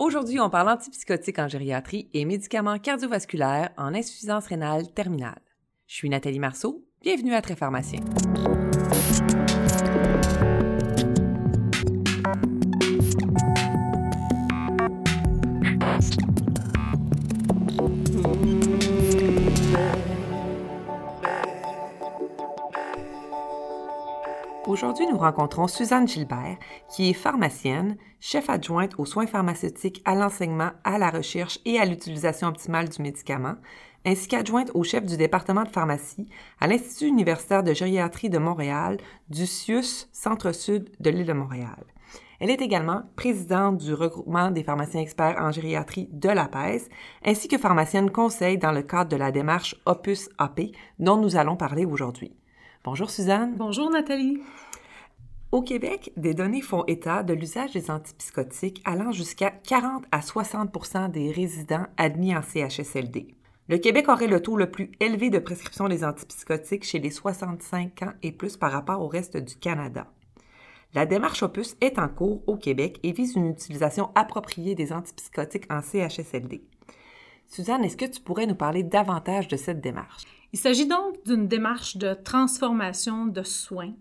Aujourd'hui, on parle antipsychotiques en gériatrie et médicaments cardiovasculaires en insuffisance rénale terminale. Je suis Nathalie Marceau, bienvenue à Très Pharmacien. Aujourd'hui, nous rencontrons Suzanne Gilbert, qui est pharmacienne, chef adjointe aux soins pharmaceutiques, à l'enseignement, à la recherche et à l'utilisation optimale du médicament, ainsi qu'adjointe au chef du département de pharmacie à l'Institut universitaire de gériatrie de Montréal du CIUS Centre-Sud de l'île de Montréal. Elle est également présidente du regroupement des pharmaciens experts en gériatrie de la PES, ainsi que pharmacienne conseil dans le cadre de la démarche Opus AP dont nous allons parler aujourd'hui. Bonjour Suzanne. Bonjour Nathalie. Au Québec, des données font état de l'usage des antipsychotiques allant jusqu'à 40 à 60% des résidents admis en CHSLD. Le Québec aurait le taux le plus élevé de prescription des antipsychotiques chez les 65 ans et plus par rapport au reste du Canada. La démarche Opus est en cours au Québec et vise une utilisation appropriée des antipsychotiques en CHSLD. Suzanne, est-ce que tu pourrais nous parler davantage de cette démarche? Il s'agit donc d'une démarche de transformation de soins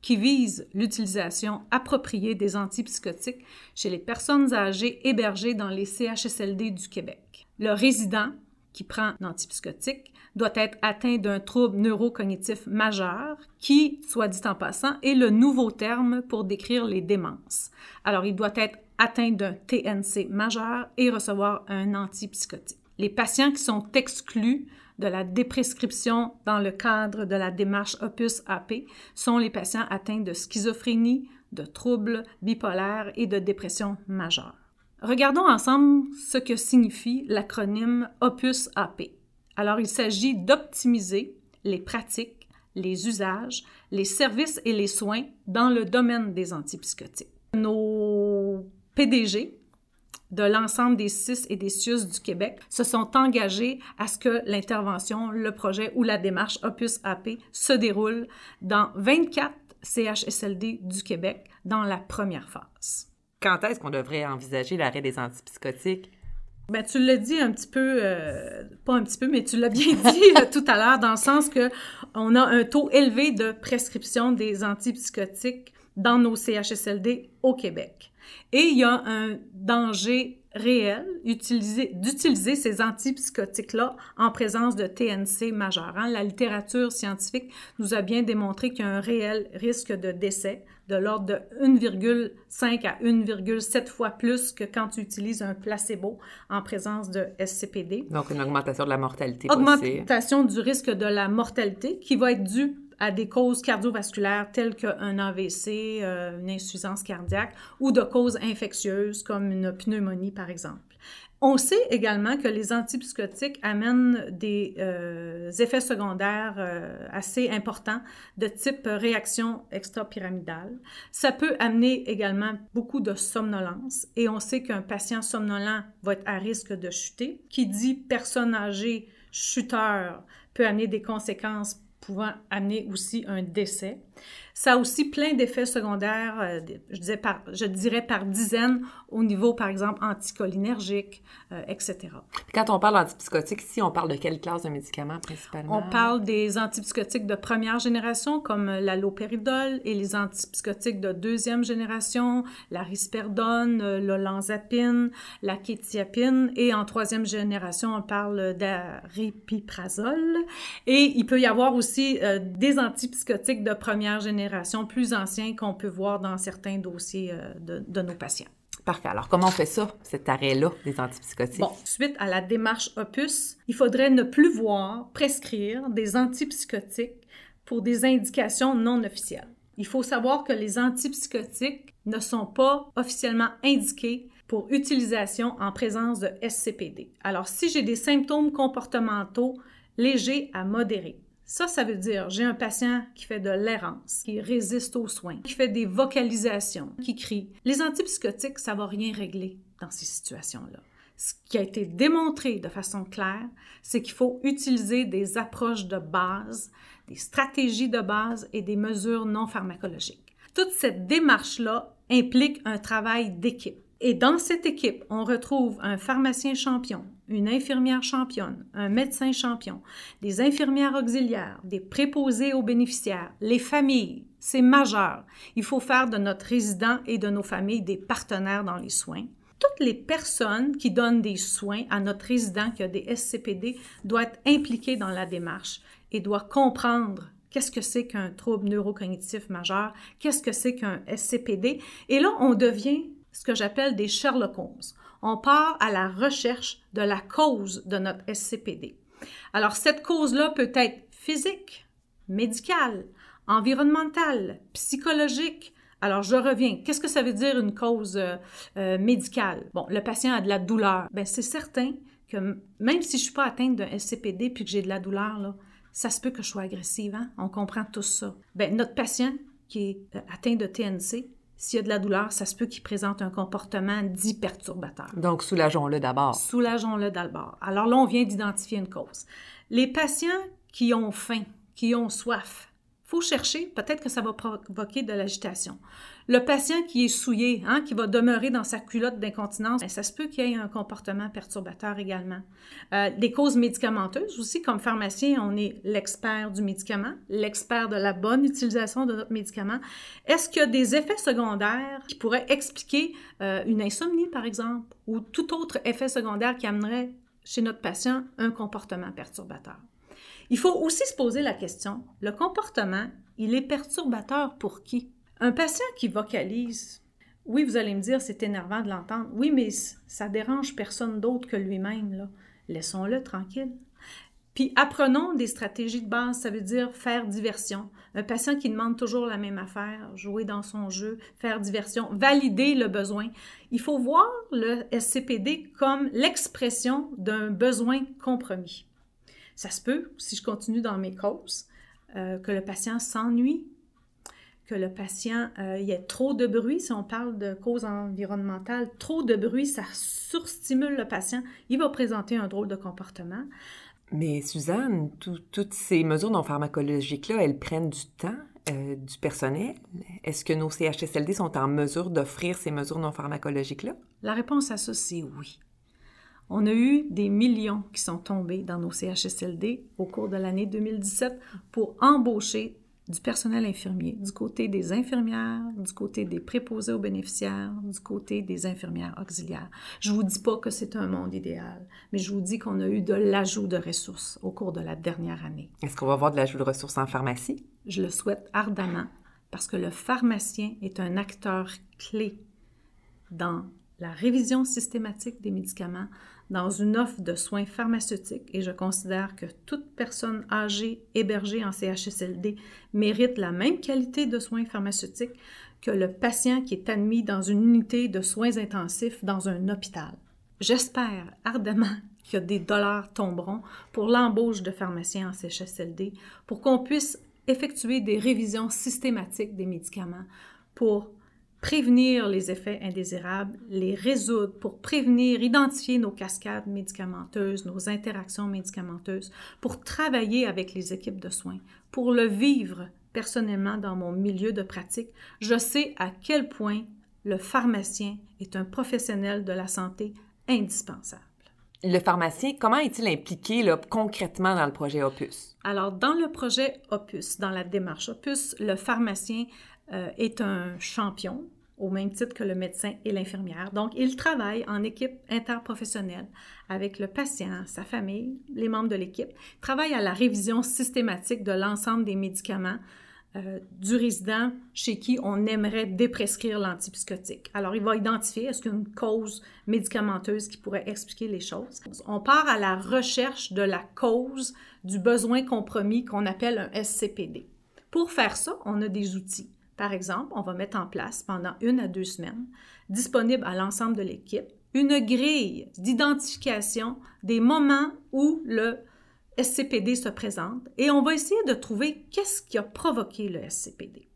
qui vise l'utilisation appropriée des antipsychotiques chez les personnes âgées hébergées dans les CHSLD du Québec. Le résident qui prend un antipsychotique doit être atteint d'un trouble neurocognitif majeur qui, soit dit en passant, est le nouveau terme pour décrire les démences. Alors, il doit être atteint d'un TNC majeur et recevoir un antipsychotique. Les patients qui sont exclus de la déprescription dans le cadre de la démarche Opus AP sont les patients atteints de schizophrénie, de troubles bipolaires et de dépression majeure. Regardons ensemble ce que signifie l'acronyme Opus AP. Alors, il s'agit d'optimiser les pratiques, les usages, les services et les soins dans le domaine des antipsychotiques. Nos PDG de l'ensemble des CIS et des CIUS du Québec se sont engagés à ce que l'intervention, le projet ou la démarche Opus AP se déroule dans 24 CHSLD du Québec dans la première phase. Quand est-ce qu'on devrait envisager l'arrêt des antipsychotiques? Ben, tu l'as dit un petit peu, euh, pas un petit peu, mais tu l'as bien dit euh, tout à l'heure, dans le sens que on a un taux élevé de prescription des antipsychotiques dans nos CHSLD au Québec. Et il y a un danger réel d'utiliser ces antipsychotiques-là en présence de TNC majeur. Hein. La littérature scientifique nous a bien démontré qu'il y a un réel risque de décès de l'ordre de 1,5 à 1,7 fois plus que quand tu utilises un placebo en présence de SCPD. Donc une augmentation de la mortalité. Augmentation du risque de la mortalité qui va être due à des causes cardiovasculaires telles qu'un AVC, euh, une insuffisance cardiaque ou de causes infectieuses comme une pneumonie par exemple. On sait également que les antipsychotiques amènent des euh, effets secondaires euh, assez importants de type réaction extra-pyramidale. Ça peut amener également beaucoup de somnolence et on sait qu'un patient somnolent va être à risque de chuter. Qui dit personne âgée chuteur peut amener des conséquences pouvant amener aussi un décès. Ça a aussi plein d'effets secondaires, euh, je, disais par, je dirais par dizaines au niveau, par exemple, anticholinergique, euh, etc. Quand on parle d'antipsychotiques, ici, on parle de quelle classe de médicaments principalement? On parle des antipsychotiques de première génération comme l'allopéridol et les antipsychotiques de deuxième génération, la risperidone, l'olanzapine, la kétiapine et en troisième génération, on parle d'aripiprazole. Et il peut y avoir aussi euh, des antipsychotiques de première génération plus anciens qu'on peut voir dans certains dossiers euh, de, nos patients. Parfait. Alors, comment on fait ça, cet arrêt-là des antipsychotiques? Bon, suite à la démarche Opus, il faudrait ne plus voir prescrire des antipsychotiques pour des indications non officielles. Il faut savoir que les antipsychotiques ne sont pas officiellement indiqués pour utilisation en présence de SCPD. Alors, si j'ai des symptômes comportementaux légers à modérés, ça, ça veut dire, j'ai un patient qui fait de l'errance, qui résiste aux soins, qui fait des vocalisations, qui crie. Les antipsychotiques, ça va rien régler dans ces situations-là. Ce qui a été démontré de façon claire, c'est qu'il faut utiliser des approches de base, des stratégies de base et des mesures non pharmacologiques. Toute cette démarche-là implique un travail d'équipe. Et dans cette équipe, on retrouve un pharmacien champion, une infirmière championne, un médecin champion, des infirmières auxiliaires, des préposés aux bénéficiaires, les familles. C'est majeur. Il faut faire de notre résident et de nos familles des partenaires dans les soins. Toutes les personnes qui donnent des soins à notre résident qui a des SCPD doivent être impliquées dans la démarche et doivent comprendre qu'est-ce que c'est qu'un trouble neurocognitif majeur, qu'est-ce que c'est qu'un SCPD. Et là, on devient ce que j'appelle des Sherlock Holmes. On part à la recherche de la cause de notre SCPD. Alors, cette cause-là peut être physique, médicale, environnementale, psychologique. Alors, je reviens. Qu'est-ce que ça veut dire une cause euh, euh, médicale? Bon, le patient a de la douleur. Bien, c'est certain que même si je ne suis pas atteinte d'un SCPD puis que j'ai de la douleur, là, ça se peut que je sois agressive. Hein? On comprend tout ça. Bien, notre patient qui est euh, atteint de TNC, s'il y a de la douleur, ça se peut qu'il présente un comportement dit perturbateur. Donc, soulageons-le d'abord. Soulageons-le d'abord. Alors là, on vient d'identifier une cause. Les patients qui ont faim, qui ont soif, faut chercher, peut-être que ça va provoquer de l'agitation. Le patient qui est souillé, hein, qui va demeurer dans sa culotte d'incontinence, ben, ça se peut qu'il y ait un comportement perturbateur également. Euh, des causes médicamenteuses aussi, comme pharmacien, on est l'expert du médicament, l'expert de la bonne utilisation de notre médicament. Est-ce qu'il y a des effets secondaires qui pourraient expliquer euh, une insomnie, par exemple, ou tout autre effet secondaire qui amènerait chez notre patient un comportement perturbateur? Il faut aussi se poser la question, le comportement, il est perturbateur pour qui? Un patient qui vocalise, oui, vous allez me dire, c'est énervant de l'entendre. Oui, mais ça dérange personne d'autre que lui-même. Laissons-le tranquille. Puis apprenons des stratégies de base, ça veut dire faire diversion. Un patient qui demande toujours la même affaire, jouer dans son jeu, faire diversion, valider le besoin. Il faut voir le SCPD comme l'expression d'un besoin compromis. Ça se peut, si je continue dans mes causes, euh, que le patient s'ennuie que le patient, euh, il y ait trop de bruit, si on parle de cause environnementale, trop de bruit, ça surstimule le patient, il va présenter un drôle de comportement. Mais Suzanne, toutes ces mesures non pharmacologiques-là, elles prennent du temps, euh, du personnel? Est-ce que nos CHSLD sont en mesure d'offrir ces mesures non pharmacologiques-là? La réponse à ça, c'est oui. On a eu des millions qui sont tombés dans nos CHSLD au cours de l'année 2017 pour embaucher du personnel infirmier, du côté des infirmières, du côté des préposés aux bénéficiaires, du côté des infirmières auxiliaires. Je ne vous dis pas que c'est un monde idéal, mais je vous dis qu'on a eu de l'ajout de ressources au cours de la dernière année. Est-ce qu'on va avoir de l'ajout de ressources en pharmacie? Je le souhaite ardemment parce que le pharmacien est un acteur clé dans la révision systématique des médicaments, dans une offre de soins pharmaceutiques et je considère que toute personne âgée hébergée en CHSLD mérite la même qualité de soins pharmaceutiques que le patient qui est admis dans une unité de soins intensifs dans un hôpital. J'espère ardemment que des dollars tomberont pour l'embauche de pharmaciens en CHSLD pour qu'on puisse effectuer des révisions systématiques des médicaments pour prévenir les effets indésirables, les résoudre pour prévenir, identifier nos cascades médicamenteuses, nos interactions médicamenteuses, pour travailler avec les équipes de soins, pour le vivre personnellement dans mon milieu de pratique, je sais à quel point le pharmacien est un professionnel de la santé indispensable. Le pharmacien, comment est-il impliqué concrètement dans le projet Opus? Alors, dans le projet Opus, dans la démarche Opus, le pharmacien euh, est un champion au même titre que le médecin et l'infirmière. Donc, il travaille en équipe interprofessionnelle avec le patient, sa famille, les membres de l'équipe, travaille à la révision systématique de l'ensemble des médicaments euh, du résident chez qui on aimerait déprescrire l'antipsychotique. Alors, il va identifier est-ce qu'il y a une cause médicamenteuse qui pourrait expliquer les choses? On part à la recherche de la cause du besoin compromis qu'on appelle un SCPD. Pour faire ça, on a des outils. Par exemple, on va mettre en place pendant une à deux semaines, disponible à l'ensemble de l'équipe, une grille d'identification des moments où le SCPD se présente et on va essayer de trouver qu'est-ce qui a provoqué le SCPD.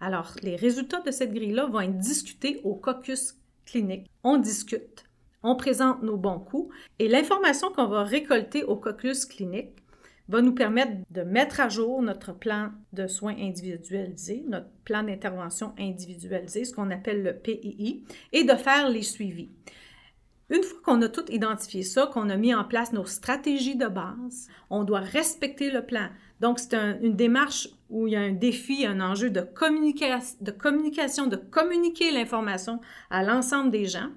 Alors, les résultats de cette grille-là vont être discutés au caucus clinique. On discute, on présente nos bons coups et l'information qu'on va récolter au caucus clinique va nous permettre de mettre à jour notre plan de soins individualisé, notre plan d'intervention individualisé, ce qu'on appelle le PII, et de faire les suivis. Une fois qu'on a tout identifié ça, qu'on a mis en place nos stratégies de base, on doit respecter le plan. Donc, c'est une démarche où il y a un défi, un enjeu de, de communication, de communiquer l'information à l'ensemble des gens.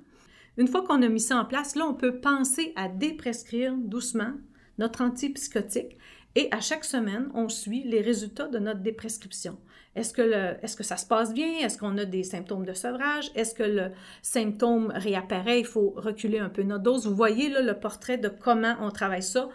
Une fois qu'on a mis ça en place, là, on peut penser à déprescrire doucement notre antipsychotique et à chaque semaine, on suit les résultats de notre déprescription. Est-ce que, est que ça se passe bien? Est-ce qu'on a des symptômes de sevrage? Est-ce que le symptôme réapparaît? Il faut reculer un peu notre dose. Vous voyez là, le portrait de comment on travaille ça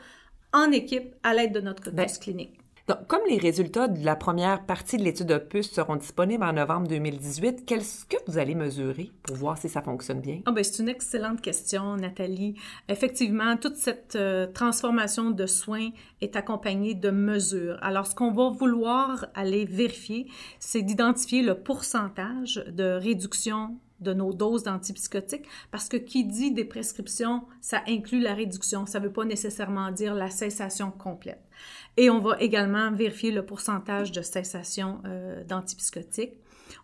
en équipe à l'aide de notre ben, clinique. Donc, comme les résultats de la première partie de l'étude Opus seront disponibles en novembre 2018, qu'est-ce que vous allez mesurer pour voir si ça fonctionne bien? Oh, c'est une excellente question, Nathalie. Effectivement, toute cette euh, transformation de soins est accompagnée de mesures. Alors, ce qu'on va vouloir aller vérifier, c'est d'identifier le pourcentage de réduction de nos doses d'antipsychotiques, parce que qui dit des prescriptions, ça inclut la réduction, ça ne veut pas nécessairement dire la cessation complète. Et on va également vérifier le pourcentage de cessation euh, d'antipsychotiques.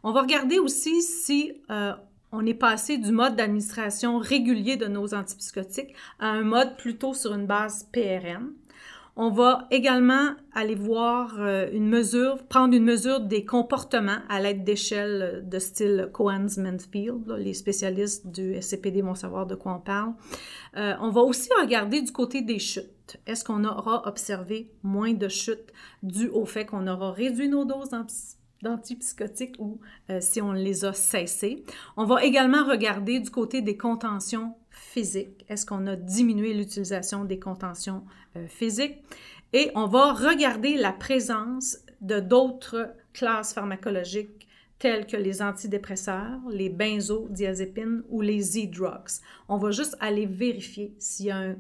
On va regarder aussi si euh, on est passé du mode d'administration régulier de nos antipsychotiques à un mode plutôt sur une base PRN. On va également aller voir euh, une mesure, prendre une mesure des comportements à l'aide d'échelles de style Cohen's-Mansfield. Les spécialistes du SCPD vont savoir de quoi on parle. Euh, on va aussi regarder du côté des chutes. Est-ce qu'on aura observé moins de chutes dues au fait qu'on aura réduit nos doses d'antipsychotiques ou euh, si on les a cessées? On va également regarder du côté des contentions Est-ce qu'on a diminué l'utilisation des contentions euh, physiques? Et on va regarder la présence de d'autres classes pharmacologiques telles que les antidépresseurs, les benzodiazépines ou les e-drugs. On va juste aller vérifier s'il y a un...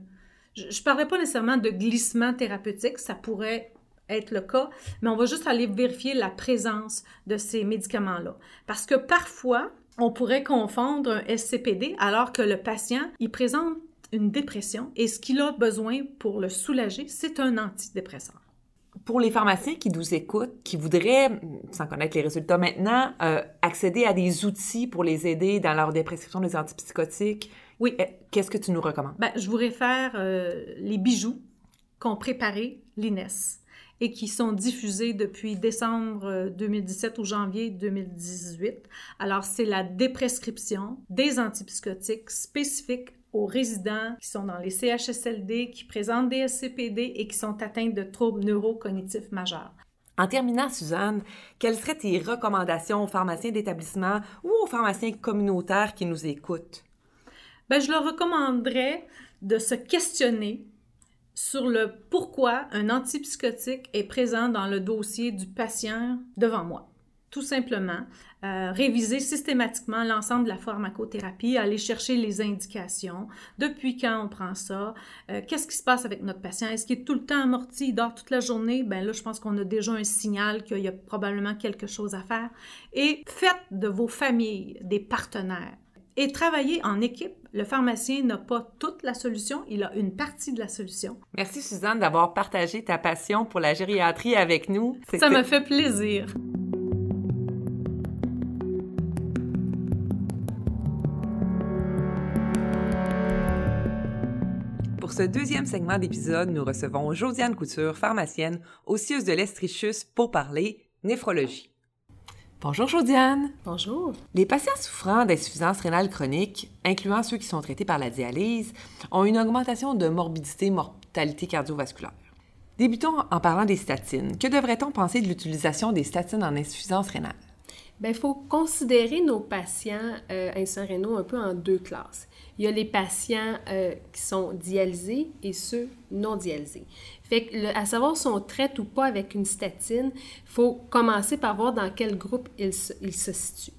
Je ne parlerai pas nécessairement de glissement thérapeutique, ça pourrait être le cas, mais on va juste aller vérifier la présence de ces médicaments-là. Parce que parfois, on pourrait confondre un SCPD alors que le patient, il présente une dépression et ce qu'il a besoin pour le soulager, c'est un antidépresseur. Pour les pharmaciens qui nous écoutent, qui voudraient, sans connaître les résultats maintenant, euh, accéder à des outils pour les aider dans leur déprescription des antipsychotiques, oui. Eh, qu'est-ce que tu nous recommandes? Ben, je vous réfère euh, les bijoux qu'ont préparés l'INES et qui sont diffusés depuis décembre 2017 ou janvier 2018. Alors, c'est la déprescription des antipsychotiques spécifiques aux résidents qui sont dans les CHSLD, qui présentent des SCPD et qui sont atteints de troubles neurocognitifs majeurs. En terminant, Suzanne, quelles seraient tes recommandations aux pharmaciens d'établissement ou aux pharmaciens communautaires qui nous écoutent? Bien, je leur recommanderais de se questionner sur le pourquoi un antipsychotique est présent dans le dossier du patient devant moi. Tout simplement, euh, réviser systématiquement l'ensemble de la pharmacothérapie, aller chercher les indications, depuis quand on prend ça, euh, qu'est-ce qui se passe avec notre patient, est-ce qu'il est tout le temps amorti, il dort toute la journée, ben là je pense qu'on a déjà un signal qu'il y a probablement quelque chose à faire. Et faites de vos familles des partenaires et travailler en équipe. Le pharmacien n'a pas toute la solution, il a une partie de la solution. Merci Suzanne d'avoir partagé ta passion pour la gériatrie avec nous. Ça me fait plaisir. Pour ce deuxième segment d'épisode, nous recevons Josiane Couture, pharmacienne au CIUS de l'Estrichus pour parler néphrologie. Bonjour Josiane. Bonjour. Les patients souffrant d'insuffisance rénale chronique, incluant ceux qui sont traités par la dialyse, ont une augmentation de morbidité, mortalité cardiovasculaire. Débutons en parlant des statines. Que devrait-on penser de l'utilisation des statines en insuffisance rénale? Bien, il faut considérer nos patients euh, rénaux un peu en deux classes. Il y a les patients euh, qui sont dialysés et ceux non dialysés. Fait à savoir si on traite ou pas avec une statine, il faut commencer par voir dans quel groupe il se, il se situe.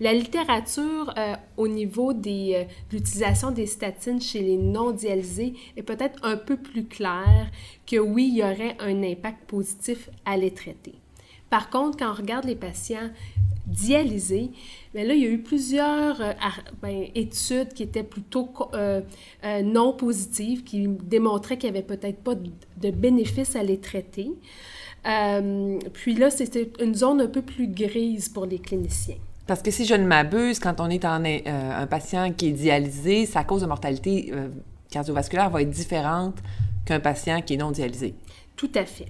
La littérature euh, au niveau de euh, l'utilisation des statines chez les non dialysés est peut-être un peu plus claire que oui, il y aurait un impact positif à les traiter. Par contre, quand on regarde les patients dialysés, mais là, il y a eu plusieurs euh, ben, études qui étaient plutôt euh, euh, non positives, qui démontraient qu'il n'y avait peut-être pas de, bénéfice à les traiter. puis là, c'était une zone un peu plus grise pour les cliniciens. Parce que si je ne m'abuse, quand on est en, un patient qui est dialysé, sa cause de mortalité cardiovasculaire va être différente qu'un patient qui est non dialysé. Tout à fait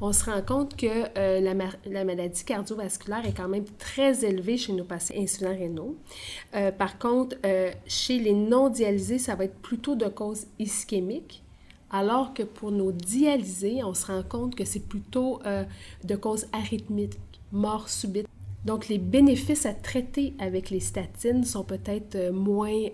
on se rend compte que euh, la, maladie cardiovasculaire est quand même très élevée chez nos patients insuffisants rénaux. Euh, par contre, euh, chez les non dialysés, ça va être plutôt de cause ischémique, alors que pour nos dialysés, on se rend compte que c'est plutôt de cause arythmique, mort subite. Donc, les bénéfices à traiter avec les statines sont peut-être moins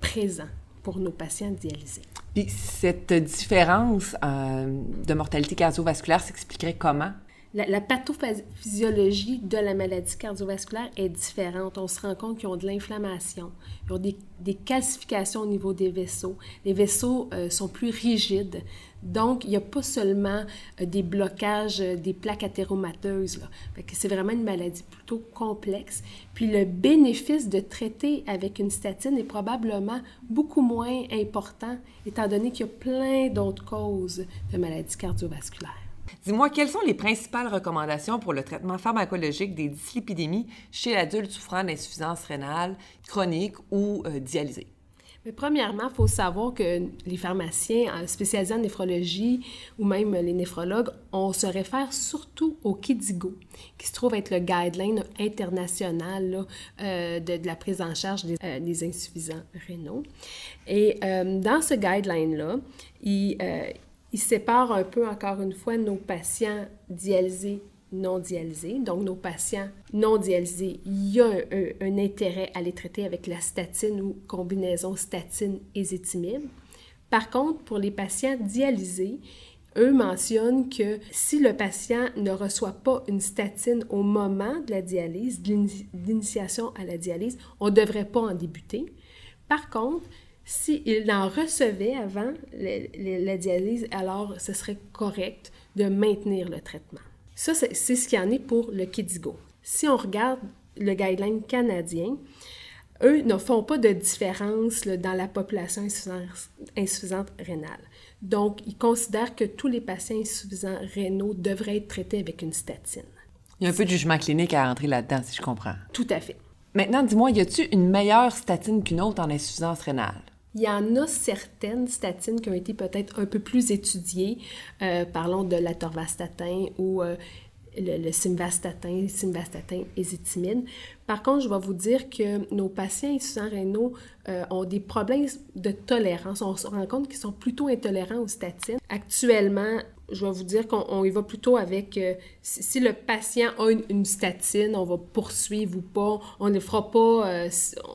présents pour nos patients dialysés. Puis cette différence euh, de mortalité cardiovasculaire s'expliquerait comment? La, pathophysiologie de la maladie cardiovasculaire est différente. On se rend compte qu'ils ont de l'inflammation, ils ont des, calcifications au niveau des vaisseaux. Les vaisseaux euh, sont plus rigides. Donc, il n'y a pas seulement euh, des blocages euh, des plaques athéromateuses. C'est vraiment une maladie plutôt complexe. Puis le bénéfice de traiter avec une statine est probablement beaucoup moins important, étant donné qu'il y a plein d'autres causes de maladies cardiovasculaires. Dis-moi, quelles sont les principales recommandations pour le traitement pharmacologique des dyslipidémies chez l'adulte souffrant d'insuffisance rénale chronique ou euh, dialysée? Mais premièrement, il faut savoir que les pharmaciens euh, spécialisés en néphrologie ou même les néphrologues, on se réfère surtout au KIDIGO, qui se trouve être le guideline international euh, de, la prise en charge des, insuffisants rénaux. Et dans ce guideline-là, il, il sépare un peu, encore une fois, nos patients dialysés non dialysés. Donc, nos patients non dialysés, il y a un, intérêt à les traiter avec la statine ou combinaison statine-ézétimib. Par contre, pour les patients dialysés, eux mentionnent que si le patient ne reçoit pas une statine au moment de la dialyse, d'initiation à la dialyse, on ne devrait pas en débuter. Par contre, s'il en recevait avant la dialyse, alors ce serait correct de maintenir le traitement. Ça, c'est ce qu'il y en est pour le KIDIGO. Si on regarde le guideline canadien, eux ne font pas de différence dans la population insuffisante, rénale. Donc, ils considèrent que tous les patients insuffisants rénaux devraient être traités avec une statine. Il y a un peu de jugement clinique à rentrer là-dedans, si je comprends. Tout à fait. Maintenant, dis-moi, y a-t-il une meilleure statine qu'une autre en insuffisance rénale? Il y en a certaines statines qui ont été peut-être un peu plus étudiées. Euh, parlons de l'atorvastatin ou euh, le, simvastatin, simvastatin ézitimide. Par contre, je vais vous dire que nos patients insuffisants rénaux euh, ont des problèmes de tolérance. On se rend compte qu'ils sont plutôt intolérants aux statines. Actuellement, je vais vous dire qu'on y va plutôt avec euh, si, le patient a une, statine, on va poursuivre ou pas. On ne fera pas, euh,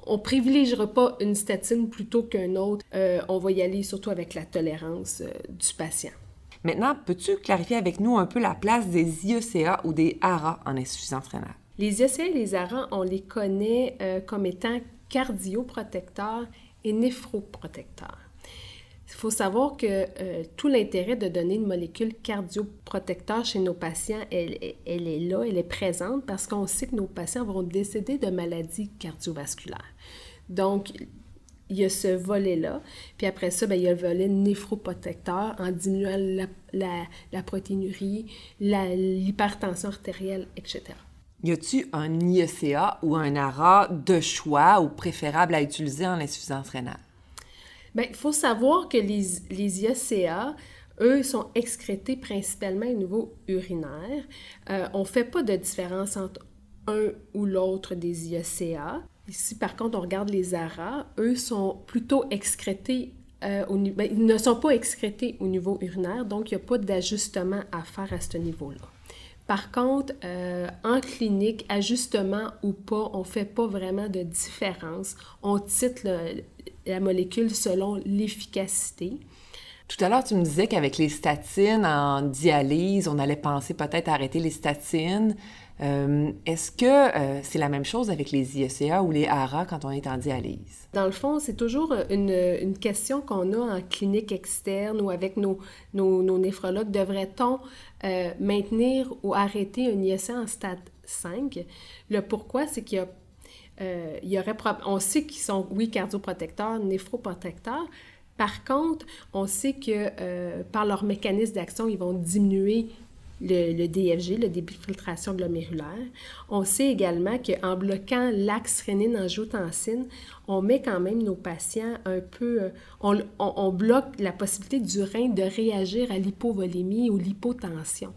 on privilégiera pas une statine plutôt qu'un autre. Euh, on va y aller surtout avec la tolérance du patient. Maintenant, peux-tu clarifier avec nous un peu la place des IECA ou des ARA en insuffisance rénale? Les IECA et les ARA, on les connaît comme étant cardioprotecteurs et néphroprotecteurs. Il faut savoir que euh, tout l'intérêt de donner une molécule cardioprotecteur chez nos patients, elle, est là, elle est présente parce qu'on sait que nos patients vont décéder de maladies cardiovasculaires. Donc, il y a ce volet-là. Puis après ça, bien, il y a le volet néphroprotecteur en diminuant la, la, la protéinurie, l'hypertension artérielle, etc. Y a-t-il un IECA ou un ARA de choix ou préférable à utiliser en insuffisance rénale? Bien, il faut savoir que les, les IACA, eux, sont excrétés principalement au niveau urinaire. Euh, on ne fait pas de différence entre un ou l'autre des IACA. Ici, par contre, on regarde les ARA. Eux sont plutôt excrétés euh, au. Ben, ne sont pas excrétés au niveau urinaire, donc il n'y a pas d'ajustement à faire à ce niveau-là. Par contre, euh, en clinique, ajustement ou pas, on ne fait pas vraiment de différence. On titre la molécule selon l'efficacité. Tout à l'heure, tu me disais qu'avec les statines en dialyse, on allait penser peut-être arrêter les statines. Euh, est-ce que euh, c'est la même chose avec les IECA ou les ARA quand on est en dialyse? Dans le fond, c'est toujours une, une question qu'on a en clinique externe ou avec nos, nos, nos néphrologues. Devrait-on euh, maintenir ou arrêter un IECA en stade 5. Le pourquoi, c'est qu'il y a euh, il y aurait on sait qu'ils sont, oui, cardioprotecteurs, néphroprotecteurs. Par contre, on sait que euh, par leur mécanisme d'action, ils vont diminuer le, DFG, le débit de filtration glomérulaire. On sait également qu'en bloquant l'axe rénine-angiotensine, on met quand même nos patients un peu... Euh, on, on, bloque la possibilité du rein de réagir à l'hypovolémie ou l'hypotension.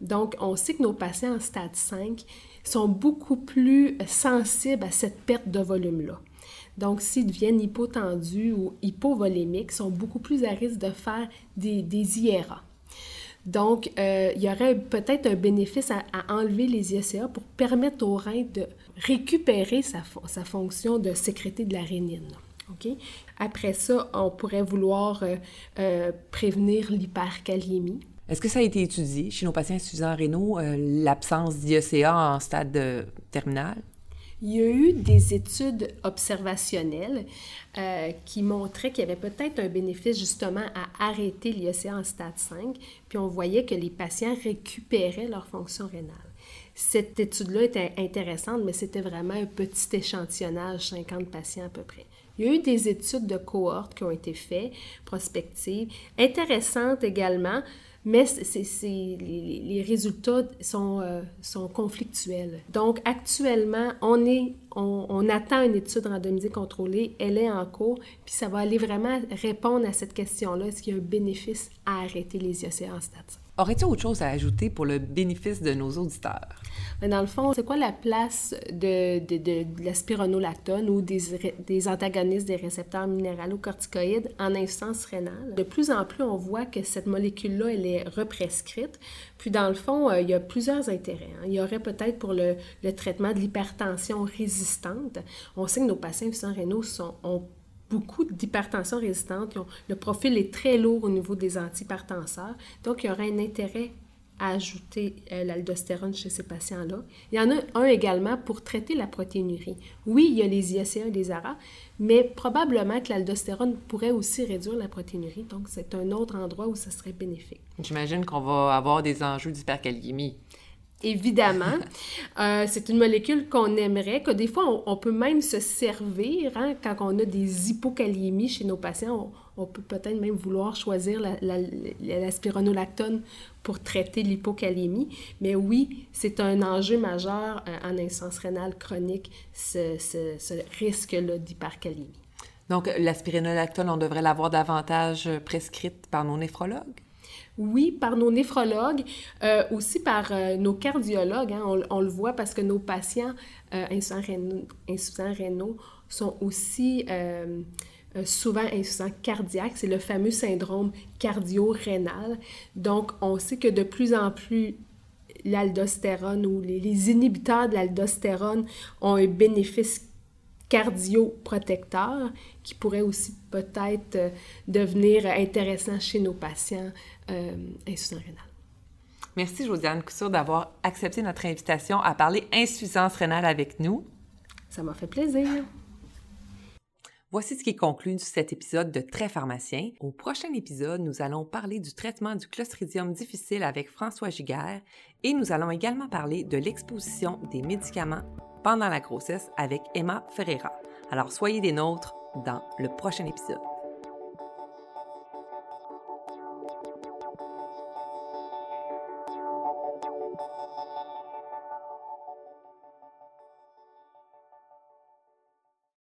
Donc, on sait que nos patients en stade 5 sont beaucoup plus sensibles à cette perte de volume-là. Donc, s'ils deviennent hypotendus ou hypovolémiques, sont beaucoup plus à risque de faire des, des IRA. Donc, euh, il y aurait peut-être un bénéfice à, enlever les ISCA pour permettre au rein de récupérer sa, sa fonction de sécréter de la rénine. Après ça, on pourrait vouloir euh, euh, prévenir l'hyperkaliémie. Est-ce que ça a été étudié chez nos patients insuffisants rénaux, l'absence d'IECA en stade terminal? Il y a eu des études observationnelles euh, qui montraient qu'il y avait peut-être un bénéfice justement à arrêter l'IECA en stade 5, puis on voyait que les patients récupéraient leur fonction rénale. Cette étude-là était intéressante, mais c'était vraiment un petit échantillonnage, 50 patients à peu près. Il y a eu des études de cohorte qui ont été faites, prospectives, intéressantes également, mais les, résultats sont, euh, sont conflictuels. Donc, actuellement, on, est, on, attend une étude randomisée contrôlée, elle est en cours, puis ça va aller vraiment répondre à cette question-là, est-ce qu'il y a un bénéfice à arrêter les IACA en stade Aurais-tu autre chose à ajouter pour le bénéfice de nos auditeurs? Dans le fond, c'est quoi la place de, la spironolactone ou des, antagonistes des récepteurs minéralocorticoïdes en instance rénale? De plus en plus, on voit que cette molécule-là, elle est represcrite. Puis, dans le fond, euh, il y a plusieurs intérêts. Hein. Il y aurait peut-être pour le, le, traitement de l'hypertension résistante. On sait que nos patients sans rénaux sont, ont beaucoup d'hypertension résistante. le profil est très lourd au niveau des antihypertenseurs. Donc, il y aurait un intérêt à ajouter euh, l'aldostérone chez ces patients-là. Il y en a un également pour traiter la protéinurie. Oui, il y a les IACA et les ARA, mais probablement que l'aldostérone pourrait aussi réduire la protéinurie. Donc, c'est un autre endroit où ça serait bénéfique. J'imagine qu'on va avoir des enjeux d'hyperkaliémie évidemment. Euh, c'est une molécule qu'on aimerait, que des fois, on, peut même se servir hein, quand on a des hypokaliémies chez nos patients. On, peut peut-être même vouloir choisir la, la, pour traiter l'hypokaliémie. Mais oui, c'est un enjeu majeur euh, en insuffisance rénale chronique, ce, ce risque-là d'hypercalémie. Donc, la spironolactone, on devrait l'avoir davantage prescrite par nos néphrologues? Oui, par nos néphrologues, euh, aussi par euh, nos cardiologues. Hein, on, le voit parce que nos patients euh, insuffisants, rénaux, sont aussi souvent insuffisants cardiaques. C'est le fameux syndrome cardio-rénal. Donc, on sait que de plus en plus, l'aldostérone ou les, inhibiteurs de l'aldostérone ont un bénéfice cardioprotecteur qui pourrait aussi peut-être euh, devenir intéressant chez nos patients euh, insuffisants rénale. Merci Josiane Coussure d'avoir accepté notre invitation à parler insuffisance rénale avec nous. Ça m'a fait plaisir. Voici ce qui conclut cet épisode de Très pharmacien. Au prochain épisode, nous allons parler du traitement du clostridium difficile avec François Giguère et nous allons également parler de l'exposition des médicaments pendant la grossesse avec Emma Ferreira. Alors soyez des nôtres dans le prochain épisode.